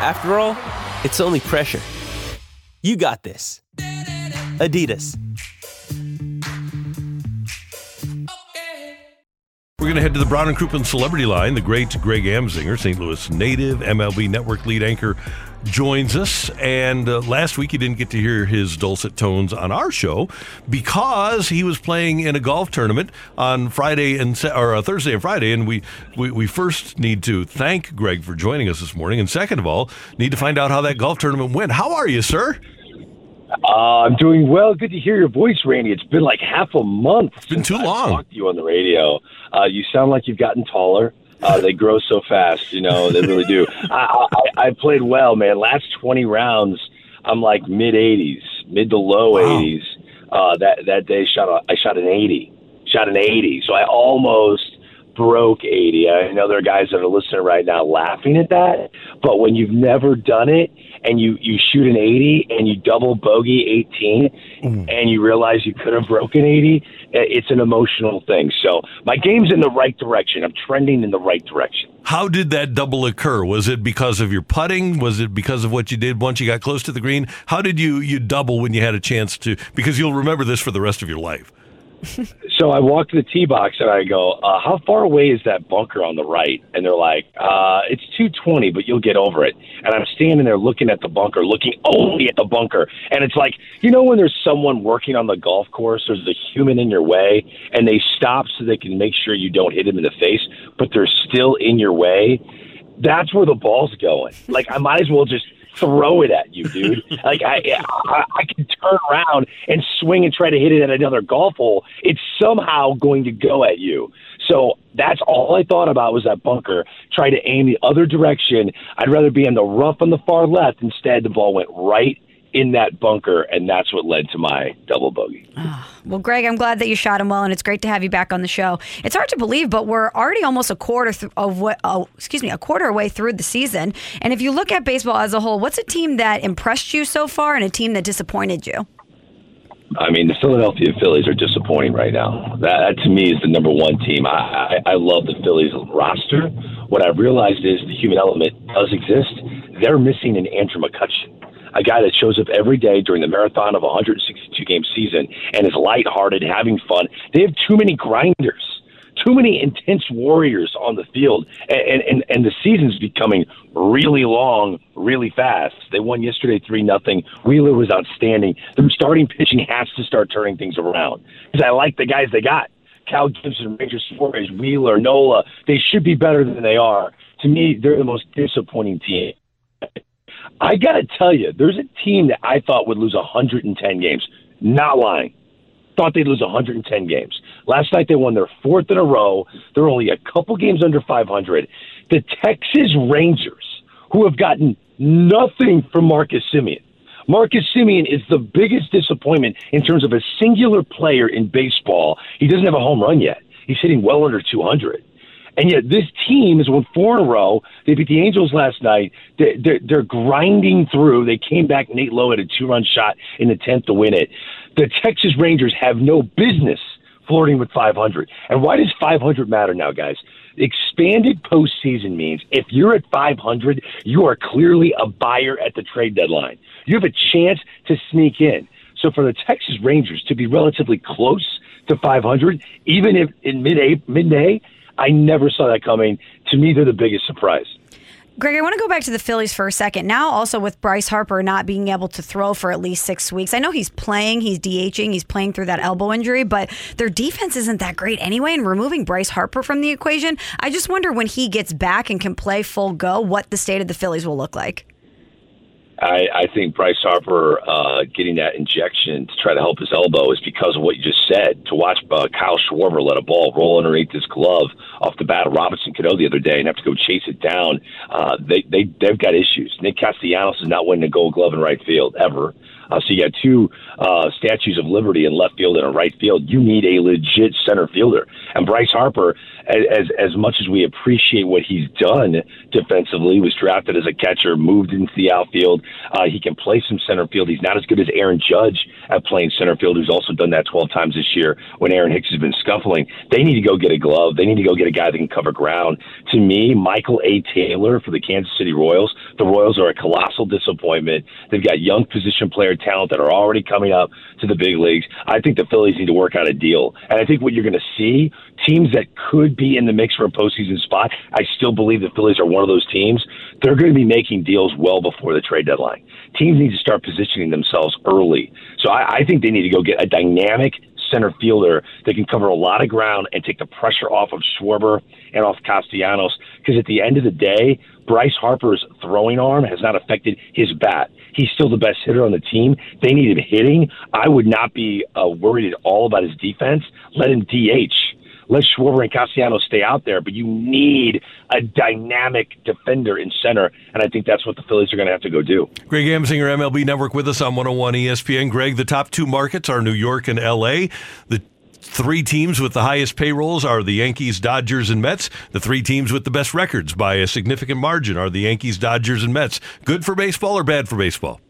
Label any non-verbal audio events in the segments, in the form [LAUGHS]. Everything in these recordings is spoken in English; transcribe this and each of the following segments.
After all, it's only pressure. You got this. Adidas. We're going to head to the Brown and Crouppen Celebrity Line. The great Greg Amsinger, St. Louis native, MLB Network lead anchor, joins us. And uh, last week, you didn't get to hear his dulcet tones on our show because he was playing in a golf tournament on Friday and or uh, Thursday and Friday. And we, we we first need to thank Greg for joining us this morning, and second of all, need to find out how that golf tournament went. How are you, sir? Uh, I'm doing well. Good to hear your voice, Randy. It's been like half a month. It's been too long. I talked to you on the radio. Uh, you sound like you've gotten taller. Uh, they grow so fast, you know. They really do. [LAUGHS] I, I, I played well, man. Last 20 rounds, I'm like mid 80s, mid to low wow. 80s. Uh, that that day, shot a, I shot an 80, shot an 80. So I almost broke 80. I know there are guys that are listening right now laughing at that, but when you've never done it and you you shoot an 80 and you double bogey 18 mm. and you realize you could have broken 80, it's an emotional thing. So my game's in the right direction. I'm trending in the right direction. How did that double occur? Was it because of your putting? Was it because of what you did once you got close to the green? How did you you double when you had a chance to? Because you'll remember this for the rest of your life. [LAUGHS] so I walk to the tee box and I go, uh, "How far away is that bunker on the right?" And they're like, uh, "It's 220, but you'll get over it." And I'm standing there looking at the bunker, looking only at the bunker, and it's like, you know, when there's someone working on the golf course, there's a human in your way, and they stop so they can make sure you don't hit them in the face, but they're still in your way. That's where the ball's going. Like I might as well just throw it at you, dude. [LAUGHS] like I, I, I can turn around and swing and try to hit it at another golf hole. It's somehow going to go at you. So that's all I thought about was that bunker. Try to aim the other direction. I'd rather be in the rough on the far left. Instead, the ball went right in that bunker, and that's what led to my double bogey. Oh, well, Greg, I'm glad that you shot him well, and it's great to have you back on the show. It's hard to believe, but we're already almost a quarter th- of what, oh, excuse me, a quarter way through the season. And if you look at baseball as a whole, what's a team that impressed you so far, and a team that disappointed you? I mean, the Philadelphia Phillies are disappointing right now. That, that to me is the number one team. I, I, I love the Phillies roster. What I've realized is the human element does exist. They're missing an Andrew McCutchen a guy that shows up every day during the marathon of a 162 game season and is lighthearted, having fun. They have too many grinders, too many intense warriors on the field, and and and the season's becoming really long, really fast. They won yesterday three nothing. Wheeler was outstanding. Their starting pitching has to start turning things around because I like the guys they got. Kyle Gibson, Ranger Suarez, Wheeler, Nola. They should be better than they are. To me, they're the most disappointing team I got to tell you, there's a team that I thought would lose 110 games. Not lying. Thought they'd lose 110 games. Last night they won their fourth in a row. They're only a couple games under 500. The Texas Rangers, who have gotten nothing from Marcus Semien. Marcus Semien is the biggest disappointment in terms of a singular player in baseball. He doesn't have a home run yet. He's hitting well under 200. And yet this team has won four in a row. They beat the Angels last night. They're, they're, they're grinding through. They came back. Nate Lowe had a two-run shot in the tenth to win it. The Texas Rangers have no business flirting with 500. And why does 500 matter now, guys? Expanded postseason means if you're at 500, you are clearly a buyer at the trade deadline. You have a chance to sneak in. So for the Texas Rangers to be relatively close to 500, even if in mid mid-May, I never saw that coming. To me, they're the biggest surprise. Greg, I want to go back to the Phillies for a second. Now, also with Bryce Harper not being able to throw for at least six weeks. I know he's playing, he's DHing, he's playing through that elbow injury, but their defense isn't that great anyway. And removing Bryce Harper from the equation, I just wonder when he gets back and can play full go, what the state of the Phillies will look like. I, I think Bryce Harper uh, getting that injection to try to help his elbow is because of what you just said. To watch uh, Kyle Schwarber let a ball roll underneath his glove off the bat of Robinson Cano the other day and have to go chase it down, uh, they, they, they've got issues. Nick Castellanos is not winning a gold glove in right field ever. Uh, so you got two uh, statues of liberty in left field and in right field. You need a legit center fielder. And Bryce Harper, as as much as we appreciate what he's done defensively, was drafted as a catcher, moved into the outfield. Uh, he can play some center field. He's not as good as Aaron Judge at playing center field, who's also done that 12 times this year when Aaron Hicks has been scuffling. They need to go get a glove. They need to go get a guy that can cover ground. To me, Michael A. Taylor for the Kansas City Royals. The Royals are a colossal disappointment. They've got young position player talent that are already coming up to the big leagues. I think the Phillies need to work out a deal. And I think what you're going to see, teams that could be in the mix for a postseason spot, I still believe the Phillies are one of those teams. They're going to be making deals well before the trade deadline. Teams need to start positioning themselves early. So I, I think they need to go get a dynamic center fielder that can cover a lot of ground and take the pressure off of Schwarber and off Castellanos. Because at the end of the day, Bryce Harper's throwing arm has not affected his bat. He's still the best hitter on the team. They need him hitting. I would not be uh, worried at all about his defense. Let him DH. Let Schwarber and Castellanos stay out there, but you need a dynamic defender in center, and I think that's what the Phillies are going to have to go do. Greg Amsinger, MLB Network, with us on 101 ESPN. Greg, the top two markets are New York and LA. The three teams with the highest payrolls are the Yankees, Dodgers, and Mets. The three teams with the best records by a significant margin are the Yankees, Dodgers, and Mets. Good for baseball or bad for baseball?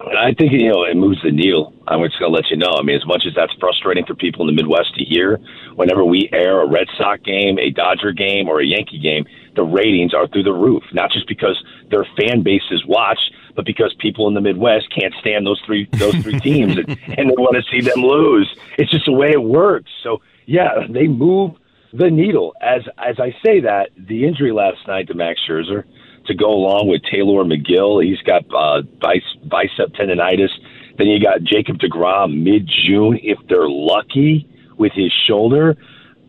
I think you know it moves the needle. I'm just going to let you know. I mean, as much as that's frustrating for people in the Midwest to hear, whenever we air a Red Sox game, a Dodger game, or a Yankee game, the ratings are through the roof. Not just because their fan bases watch, but because people in the Midwest can't stand those three those three [LAUGHS] teams and, and they want to see them lose. It's just the way it works. So yeah, they move the needle. As as I say that, the injury last night to Max Scherzer to go along with Tylor Megill. He's got uh, bicep tendonitis. Then you got Jacob DeGrom mid June, if they're lucky, with his shoulder.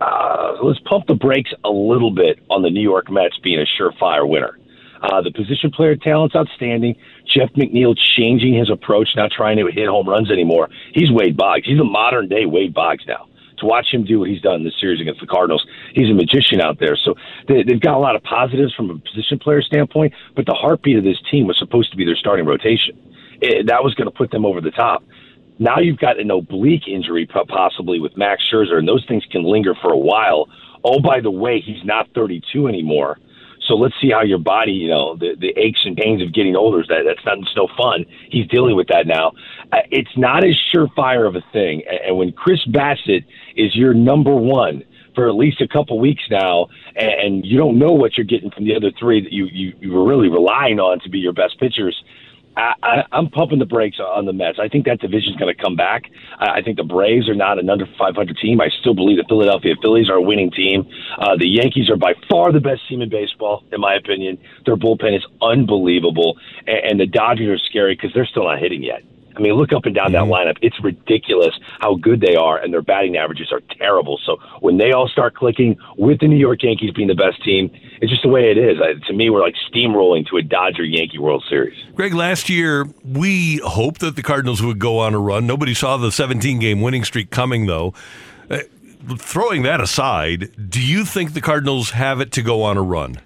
Uh, let's pump the brakes a little bit on the New York Mets being a surefire winner. Uh, the position player talent's outstanding. Jeff McNeil changing his approach, not trying to hit home runs anymore. He's Wade Boggs. He's a modern day Wade Boggs now to watch him do what he's done in this series against the Cardinals, he's a magician out there. So they, they've got a lot of positives from a position player standpoint, but the heartbeat of this team was supposed to be their starting rotation. It, that was going to put them over the top. Now you've got an oblique injury possibly with Max Scherzer, and those things can linger for a while. Oh, by the way, he's not 32 anymore. So let's see how your body, you know, the, the aches and pains of getting older. That that's not it's no fun. He's dealing with that now. Uh, it's not as surefire of a thing. And, when Chris Bassitt is your number one for at least a couple weeks now, and, and you don't know what you're getting from the other three that you you you were really relying on to be your best pitchers I, am pumping the brakes on the Mets. I think that division's going to come back. I, I, think the Braves are not an under 500 team. I still believe the Philadelphia Phillies are a winning team. Uh, the Yankees are by far the best team in baseball, in my opinion. Their bullpen is unbelievable, and, and the Dodgers are scary because they're still not hitting yet. I mean, look up and down mm-hmm. that lineup. It's ridiculous how good they are, and their batting averages are terrible. So when they all start clicking, with the New York Yankees being the best team, it's just the way it is. I, to me, we're like steamrolling to a Dodger Yankee World Series. Greg, last year we hoped that the Cardinals would go on a run. Nobody saw the 17 game winning streak coming, though. Uh, throwing that aside, do you think the Cardinals have it to go on a run?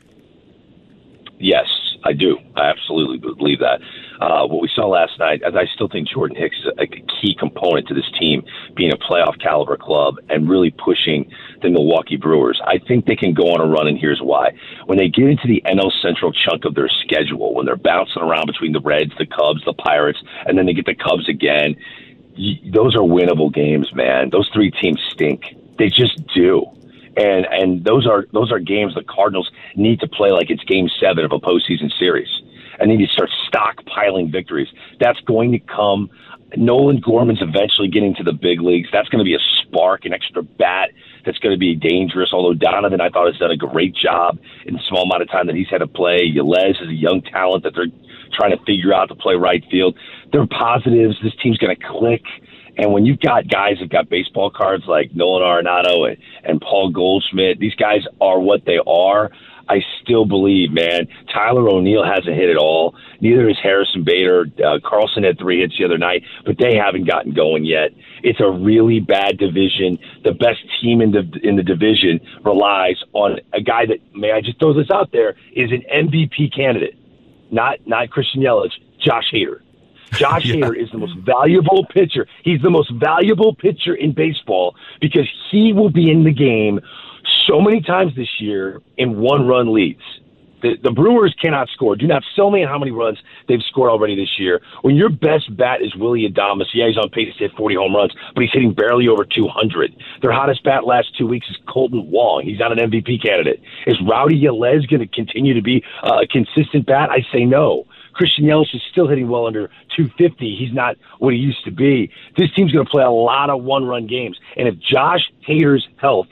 Yes, I do. I absolutely believe that. Uh, what we saw last night, I still think Jordan Hicks is a, key component to this team being a playoff caliber club and really pushing the Milwaukee Brewers. I think they can go on a run, and here's why. When they get into the NL Central chunk of their schedule, when they're bouncing around between the Reds, the Cubs, the Pirates, and then they get the Cubs again, those are winnable games, man. Those three teams stink. They just do and and those are those are games the Cardinals need to play like it's Game Seven of a postseason series, and they you start stockpiling victories. That's going to come. Nolan Gorman's eventually getting to the big leagues. That's going to be a spark, an extra bat that's going to be dangerous. Although Donovan, I thought, has done a great job in the small amount of time that he's had to play. Yepez is a young talent that they're trying to figure out to play right field. They're positives. This team's going to click. And when you've got guys that've got baseball cards like Nolan Arenado and, and Paul Goldschmidt, these guys are what they are. I still believe, man, Tyler O'Neill hasn't hit at all. Neither has Harrison Bader. Uh, Carlson had three hits the other night, but they haven't gotten going yet. It's a really bad division. The best team in the in the division relies on a guy that may I just throw this out there is an MVP candidate, not not Christian Yelich, Josh Hader. Josh [LAUGHS] yeah. Hader is the most valuable pitcher. He's the most valuable pitcher in baseball because he will be in the game so many times this year in one run leads. The, the Brewers cannot score. Do not tell me how many runs they've scored already this year. When your best bat is Willie Adames, yeah, he's on pace to hit 40 home runs, but he's hitting barely over 200. Their hottest bat last two weeks is Kolten Wong. He's not an MVP candidate. Is Rowdy Tellez going to continue to be uh, a consistent bat? I say no. Christian Yelich is still hitting well under 250. He's not what he used to be. This team's going to play a lot of one-run games, and if Josh Hader's health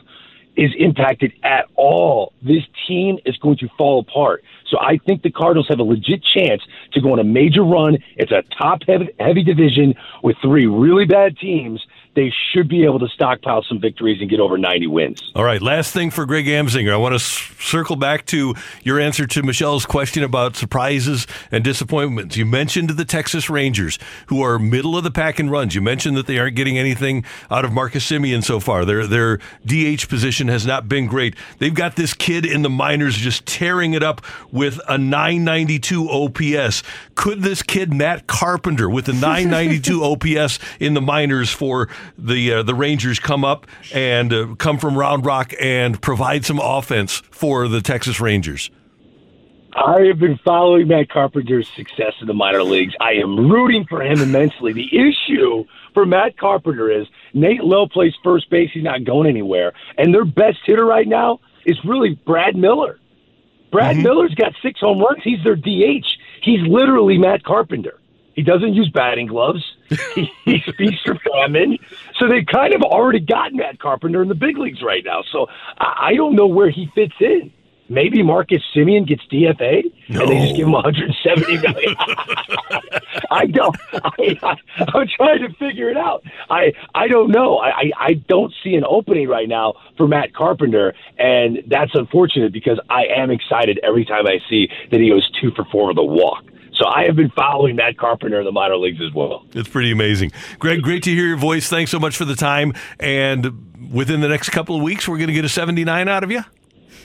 is impacted at all, this team is going to fall apart. So I think the Cardinals have a legit chance to go on a major run. It's a top heavy, heavy division with three really bad teams they should be able to stockpile some victories and get over 90 wins. All right, last thing for Greg Amsinger. I want to circle back to your answer to Michelle's question about surprises and disappointments. You mentioned the Texas Rangers, who are middle of the pack in runs. You mentioned that they aren't getting anything out of Marcus Semien so far. Their their DH position has not been great. They've got this kid in the minors just tearing it up with a 992 OPS. Could this kid Matt Carpenter with a [LAUGHS] 992 OPS in the minors for the uh, the Rangers come up and uh, come from Round Rock and provide some offense for the Texas Rangers? I have been following Matt Carpenter's success in the minor leagues. I am rooting for him immensely. The issue for Matt Carpenter is Nate Lowe plays first base. He's not going anywhere. And their best hitter right now is really Brad Miller. Brad mm-hmm. Miller's got six home runs. He's their DH. He's literally Matt Carpenter. He doesn't use batting gloves. [LAUGHS] he, he's feast or famine. So they've kind of already got Matt Carpenter in the big leagues right now. So I, I don't know where he fits in. Maybe Marcus Semien gets DFA no. and they just give him 170 million. [LAUGHS] I don't. I, I, I'm trying to figure it out. I I don't know. I, I don't see an opening right now for Matt Carpenter, and that's unfortunate because I am excited every time I see that he goes two for four with a walk. So I have been following Matt Carpenter in the minor leagues as well. It's pretty amazing. Greg, great to hear your voice. Thanks so much for the time. And within the next couple of weeks, we're going to get a 79 out of you.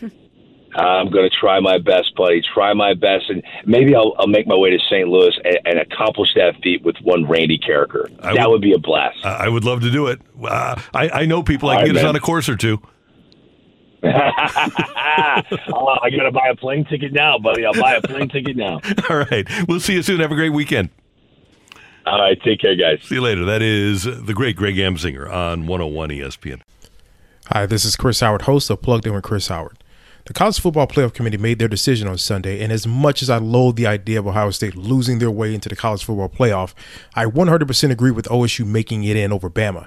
[LAUGHS] I'm going to try my best, buddy. Try my best, and maybe I'll, I'll make my way to St. Louis and, and, accomplish that feat with one Randy Karraker. That would, would, be a blast. I would love to do it. Uh, I, I, know people. I can right, get man. us on a course or two. [LAUGHS] oh, I gotta buy a plane ticket now, buddy. I'll buy a plane ticket now. [LAUGHS] All right. We'll see you soon. Have a great weekend. All right. Take care, guys. See you later. That is the great Greg Amsinger on 101 ESPN. Hi, this is Chris Howard, host of Plugged In with Chris Howard. The College Football Playoff Committee made their decision on Sunday, and as much as I loathe the idea of Ohio State losing their way into the College Football Playoff, I 100% agree with OSU making it in over Bama.